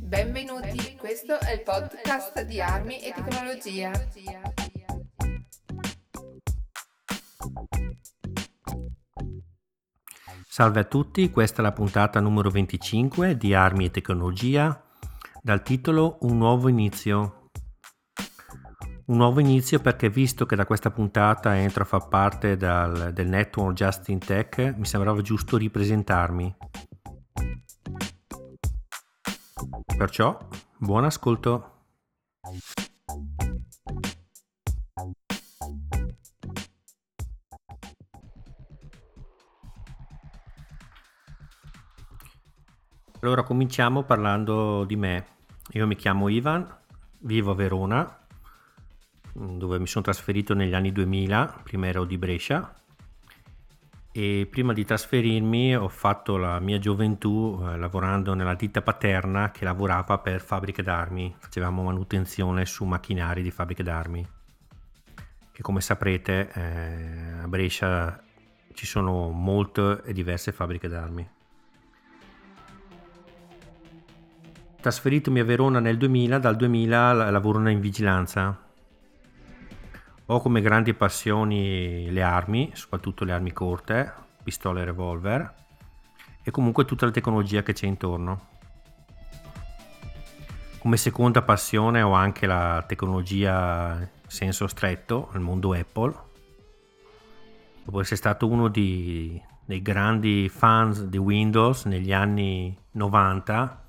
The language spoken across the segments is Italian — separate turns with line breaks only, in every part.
Benvenuti, questo è il podcast di armi e tecnologia.
Salve a tutti, questa è la puntata numero 25 di Armi e Tecnologia dal titolo Un nuovo inizio. Un nuovo inizio perché visto che da questa puntata entro a far parte dal, del network Justin Tech mi sembrava giusto ripresentarmi. Perciò, buon ascolto. Allora cominciamo parlando di me. Io mi chiamo Ivan, vivo a Verona, dove mi sono trasferito negli anni 2000, prima ero di Brescia e prima di trasferirmi ho fatto la mia gioventù eh, lavorando nella ditta paterna che lavorava per fabbriche d'armi, facevamo manutenzione su macchinari di fabbriche d'armi, che come saprete eh, a Brescia ci sono molte e diverse fabbriche d'armi. Trasferitomi a Verona nel 2000, dal 2000 lavoro in vigilanza. Ho come grandi passioni le armi, soprattutto le armi corte, pistole e revolver, e comunque tutta la tecnologia che c'è intorno. Come seconda passione ho anche la tecnologia in senso stretto, il mondo Apple. Dopo essere stato uno di, dei grandi fans di Windows negli anni 90,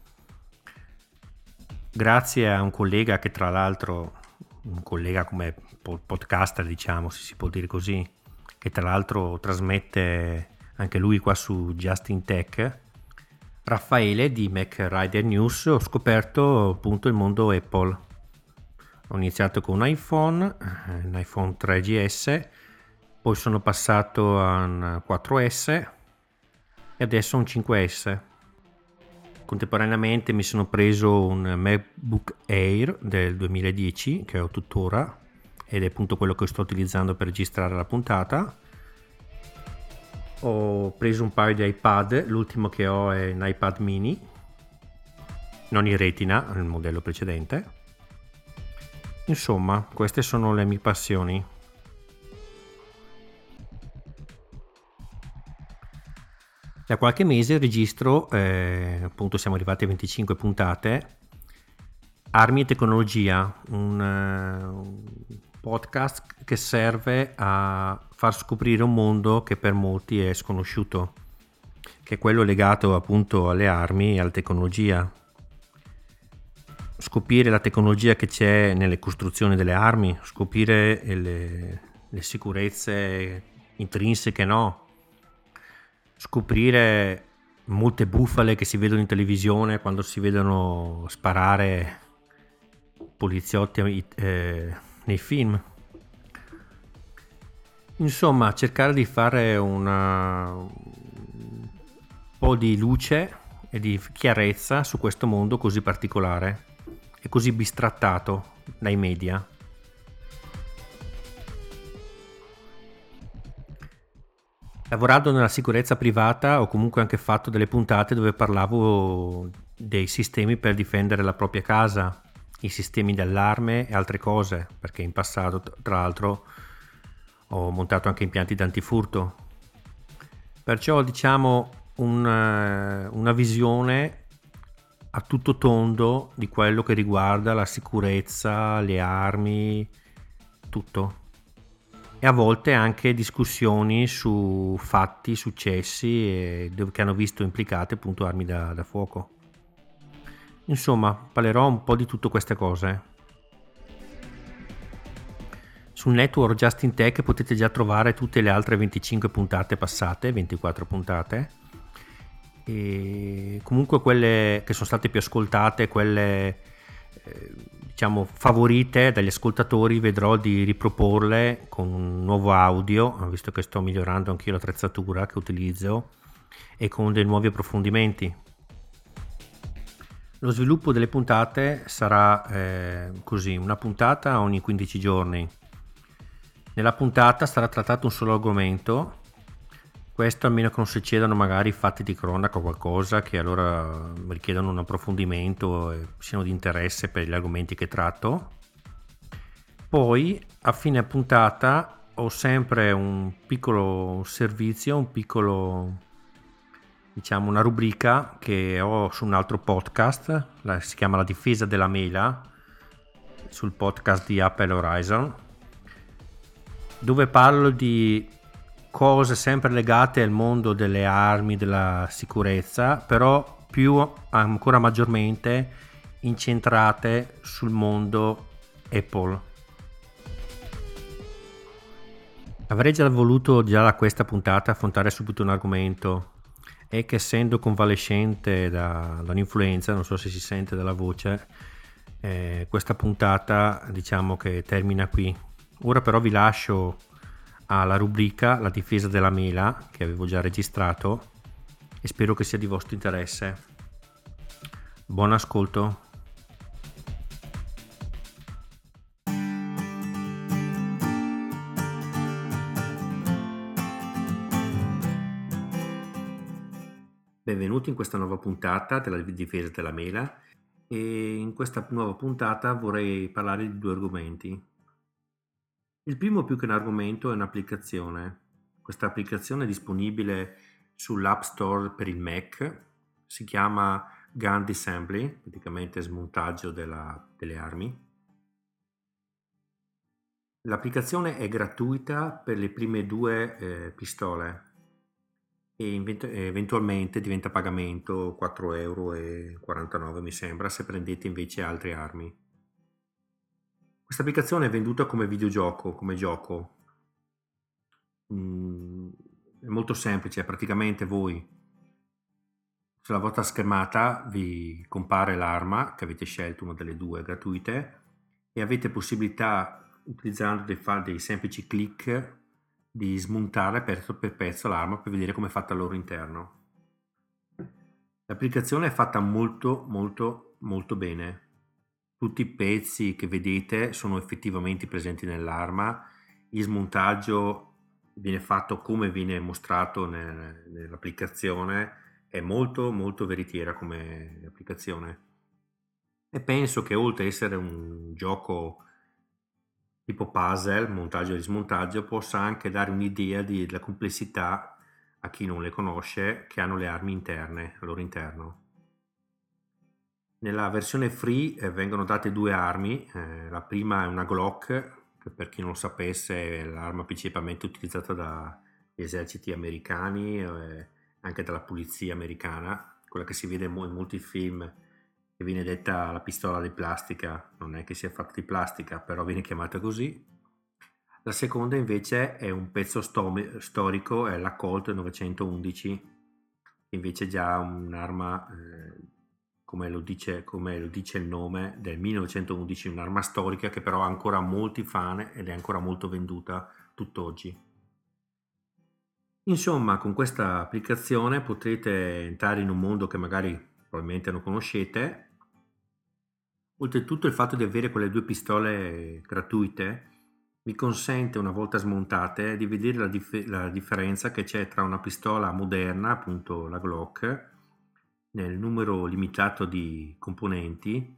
grazie a un collega che tra l'altro, un collega come podcaster diciamo, se si può dire così, che tra l'altro trasmette anche lui qua su Justin Tech, Raffaele di Mac Rider News, ho scoperto appunto il mondo Apple. Ho iniziato con un iPhone, un iPhone 3GS, poi sono passato a un 4S e adesso un 5S. Contemporaneamente mi sono preso un MacBook Air del 2010 che ho tuttora ed è appunto quello che sto utilizzando per registrare la puntata. Ho preso un paio di iPad, l'ultimo che ho è un iPad mini, non in retina, il modello precedente. Insomma, queste sono le mie passioni. Da qualche mese registro, eh, appunto siamo arrivati a 25 puntate, Armi e Tecnologia, un, un podcast che serve a far scoprire un mondo che per molti è sconosciuto, che è quello legato appunto alle armi e alla tecnologia. Scoprire la tecnologia che c'è nelle costruzioni delle armi, scoprire le, le sicurezze intrinseche no, scoprire molte bufale che si vedono in televisione quando si vedono sparare poliziotti eh, nei film. Insomma, cercare di fare una, un po' di luce e di chiarezza su questo mondo così particolare e così bistrattato dai media. Lavorando nella sicurezza privata ho comunque anche fatto delle puntate dove parlavo dei sistemi per difendere la propria casa, i sistemi d'allarme e altre cose, perché in passato tra l'altro ho montato anche impianti d'antifurto. Perciò diciamo un, una visione a tutto tondo di quello che riguarda la sicurezza, le armi, tutto e a volte anche discussioni su fatti, successi che hanno visto implicate appunto armi da, da fuoco. Insomma, parlerò un po' di tutte queste cose. Sul network Justin Tech potete già trovare tutte le altre 25 puntate passate, 24 puntate. E comunque quelle che sono state più ascoltate, quelle eh, diciamo, favorite dagli ascoltatori vedrò di riproporle con un nuovo audio, visto che sto migliorando anche io l'attrezzatura che utilizzo e con dei nuovi approfondimenti. Lo sviluppo delle puntate sarà eh, così, una puntata ogni 15 giorni. Nella puntata sarà trattato un solo argomento Questo almeno che non succedano magari fatti di cronaca o qualcosa che allora richiedono un approfondimento e siano di interesse per gli argomenti che tratto. Poi a fine puntata ho sempre un piccolo servizio, un piccolo diciamo una rubrica che ho su un altro podcast, la, si chiama La difesa della mela, sul podcast di Apple Horizon, dove parlo di cose sempre legate al mondo delle armi, della sicurezza, però più ancora maggiormente incentrate sul mondo Apple. Avrei già voluto già da questa puntata affrontare subito un argomento e che essendo convalescente da, dall'influenza, non so se si sente dalla voce, eh, questa puntata diciamo che termina qui. Ora però vi lascio alla rubrica La difesa della mela che avevo già registrato e spero che sia di vostro interesse. Buon ascolto. Benvenuti in questa nuova puntata della difesa della mela e in questa nuova puntata vorrei parlare di due argomenti. Il primo più che un argomento è un'applicazione. Questa applicazione è disponibile sull'App Store per il Mac, si chiama Gun Assembly, praticamente smontaggio della, delle armi. L'applicazione è gratuita per le prime due eh, pistole e eventualmente diventa pagamento 4,49 euro mi sembra se prendete invece altre armi. Questa applicazione è venduta come videogioco, come gioco. Mm, è molto semplice, praticamente voi sulla vostra schermata vi compare l'arma che avete scelto, una delle due gratuite, e avete possibilità, utilizzando dei, dei semplici clic, di smontare pezzo per pezzo l'arma per vedere come è fatta al loro interno. L'applicazione è fatta molto molto molto bene tutti i pezzi che vedete sono effettivamente presenti nell'arma, il smontaggio viene fatto come viene mostrato nel, nell'applicazione, è molto molto veritiera come applicazione. E penso che oltre ad essere un gioco tipo puzzle, montaggio e smontaggio, possa anche dare un'idea di, della complessità a chi non le conosce che hanno le armi interne al loro interno. Nella versione free eh, vengono date due armi, eh, la prima è una Glock, che per chi non lo sapesse è l'arma principalmente utilizzata dagli eserciti americani eh, anche dalla polizia americana, quella che si vede in molti film che viene detta la pistola di plastica, non è che sia fatta di plastica, però viene chiamata così. La seconda invece è un pezzo stom- storico, è la Colt 911, che invece è già un'arma eh, come lo, dice, come lo dice il nome, del 1911, un'arma storica che però ha ancora molti fan ed è ancora molto venduta tutt'oggi. Insomma, con questa applicazione potrete entrare in un mondo che magari probabilmente non conoscete. Oltretutto il fatto di avere quelle due pistole gratuite vi consente, una volta smontate, di vedere la, dif- la differenza che c'è tra una pistola moderna, appunto la Glock, nel numero limitato di componenti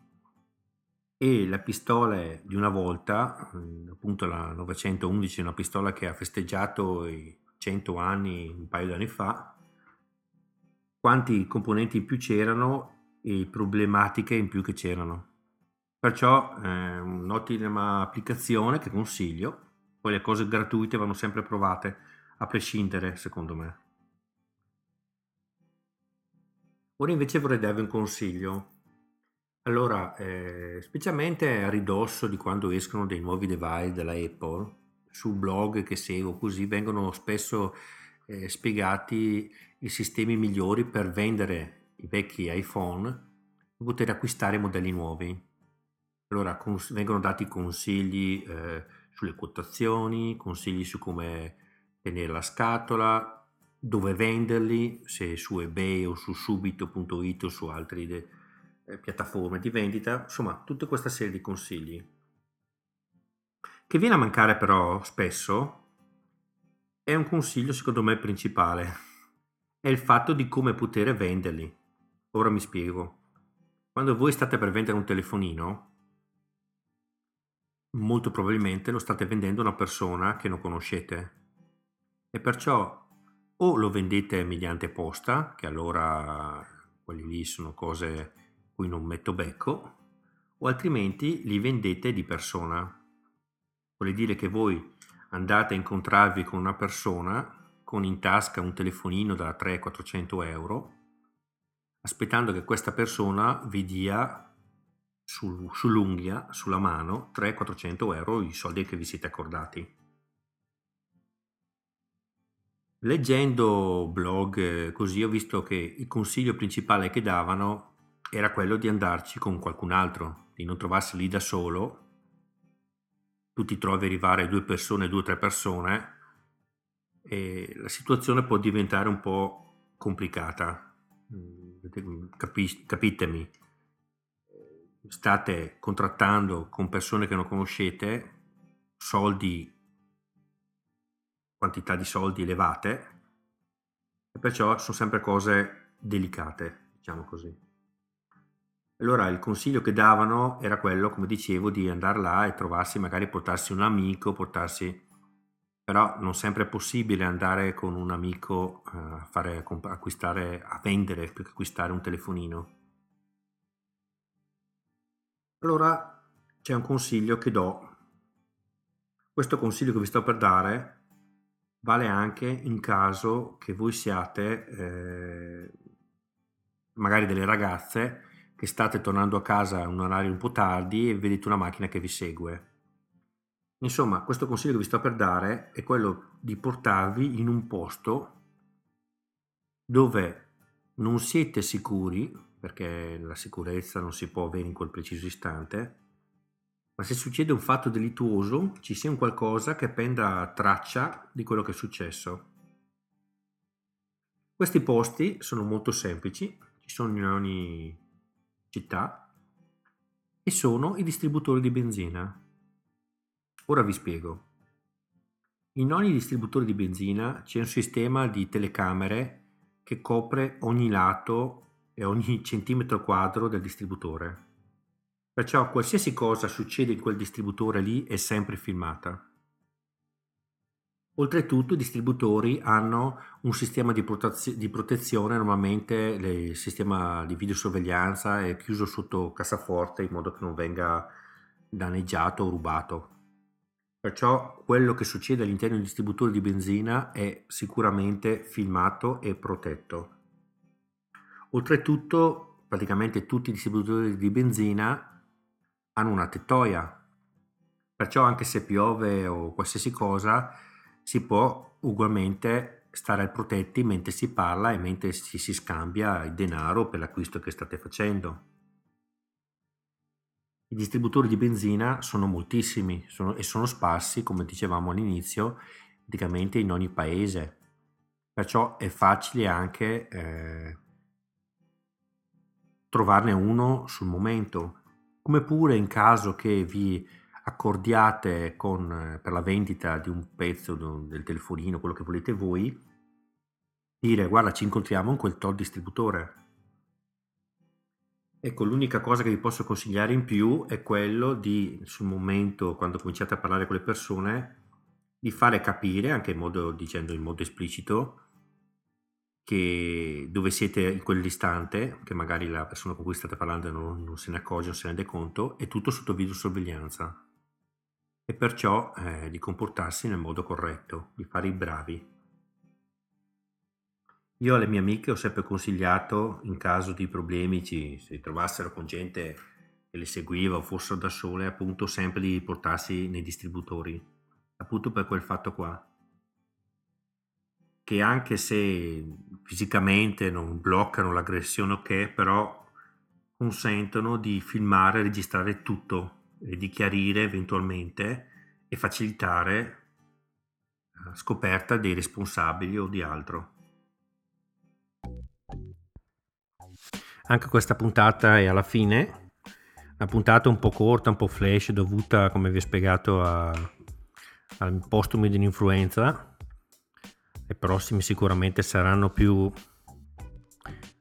e la pistola di una volta, mm, appunto la 911, una pistola che ha festeggiato i 100 anni un paio di anni fa, quanti componenti in più c'erano e problematiche in più che c'erano. Perciò è eh, un'ottima applicazione che consiglio, poi le cose gratuite vanno sempre provate, a prescindere secondo me. Ora invece vorrei darvi un consiglio. Allora, eh, specialmente a ridosso di quando escono dei nuovi device della Apple, su blog che seguo così vengono spesso eh, spiegati i sistemi migliori per vendere i vecchi iPhone e poter acquistare modelli nuovi. Allora cons- vengono dati consigli eh, sulle quotazioni, consigli su come tenere la scatola, dove venderli, se su eBay o su subito.it o su altre de, eh, piattaforme di vendita, insomma tutta questa serie di consigli. Che viene a mancare però spesso è un consiglio secondo me principale, è il fatto di come poter venderli. Ora mi spiego. Quando voi state per vendere un telefonino, molto probabilmente lo state vendendo a una persona che non conoscete e perciò o lo vendete mediante posta, che allora quelli lì sono cose cui non metto becco, o altrimenti li vendete di persona. Vuol dire che voi andate a incontrarvi con una persona con in tasca un telefonino da 300-400 euro, aspettando che questa persona vi dia sul, sull'unghia, sulla mano, 300-400 euro i soldi che vi siete accordati. Leggendo blog così ho visto che il consiglio principale che davano era quello di andarci con qualcun altro, di non trovarsi lì da solo tu ti trovi arrivare due persone, due o tre persone e la situazione può diventare un po' complicata. Mm, capi- capitemi, state contrattando con persone che non conoscete soldi, quantità di soldi elevate e perciò sono sempre cose delicate, diciamo così. Allora il consiglio che davano era quello, come dicevo, di andare là e trovarsi, magari portarsi un amico, portarsi... Però non sempre è possibile andare con un amico eh, a fare, acquistare, a vendere più che acquistare un telefonino. Allora c'è un consiglio che do. Questo consiglio che vi sto per dare vale anche in caso che voi siate eh, magari delle ragazze che state tornando a casa a un orario un po' tardi e vedete una macchina che vi segue. Insomma, questo consiglio che vi sto per dare è quello di portarvi in un posto dove non siete sicuri, perché la sicurezza non si può avere in quel preciso istante, ma se succede un fatto delittuoso ci sia un qualcosa che prenda traccia di quello che è successo. Questi posti sono molto semplici, ci sono in ogni città e sono i distributori di benzina. Ora vi spiego. In ogni distributore di benzina c'è un sistema di telecamere che copre ogni lato e ogni centimetro quadro del distributore. Perciò qualsiasi cosa succede in quel distributore lì è sempre filmata. Oltretutto i distributori hanno un sistema di, protez- di protezione, normalmente il sistema di videosorveglianza è chiuso sotto cassaforte in modo che non venga danneggiato o rubato. Perciò quello che succede all'interno del distributore di benzina è sicuramente filmato e protetto. Oltretutto, praticamente tutti i distributori di benzina hanno una tettoia, perciò anche se piove o qualsiasi cosa, si può ugualmente stare protetti mentre si parla e mentre si, si scambia il denaro per l'acquisto che state facendo. I distributori di benzina sono moltissimi sono, e sono sparsi, come dicevamo all'inizio, praticamente in ogni paese. Perciò è facile anche eh, trovarne uno sul momento. Come pure in caso che vi accordiate con, per la vendita di un pezzo del telefonino, quello che volete voi, dire guarda ci incontriamo in quel tot distributore. Ecco, l'unica cosa che vi posso consigliare in più è quello di, sul momento, quando cominciate a parlare con le persone, di fare capire, anche in modo, dicendo in modo esplicito, che dove siete in quell'istante, che magari la persona con cui state parlando non, non se ne accorge, non se ne rende conto, è tutto sotto videosorveglianza e perciò eh, di comportarsi nel modo corretto, di fare i bravi. Io alle mie amiche ho sempre consigliato, in caso di problemi, ci, si trovassero con gente che le seguiva o fossero da sole, appunto sempre di portarsi nei distributori, appunto per quel fatto qua. Che anche se fisicamente non bloccano l'aggressione, ok, però consentono di filmare e registrare tutto di chiarire eventualmente e facilitare la scoperta dei responsabili o di altro. Anche questa puntata è alla fine, una puntata un po' corta, un po' flash, dovuta, come vi ho spiegato, a, al postume di un'influenza. Le prossime sicuramente saranno più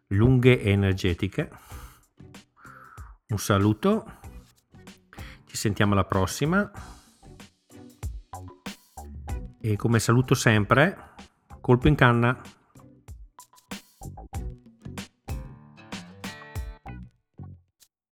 lunghe e energetiche. Un saluto, ci sentiamo alla prossima e come saluto sempre, colpo in canna.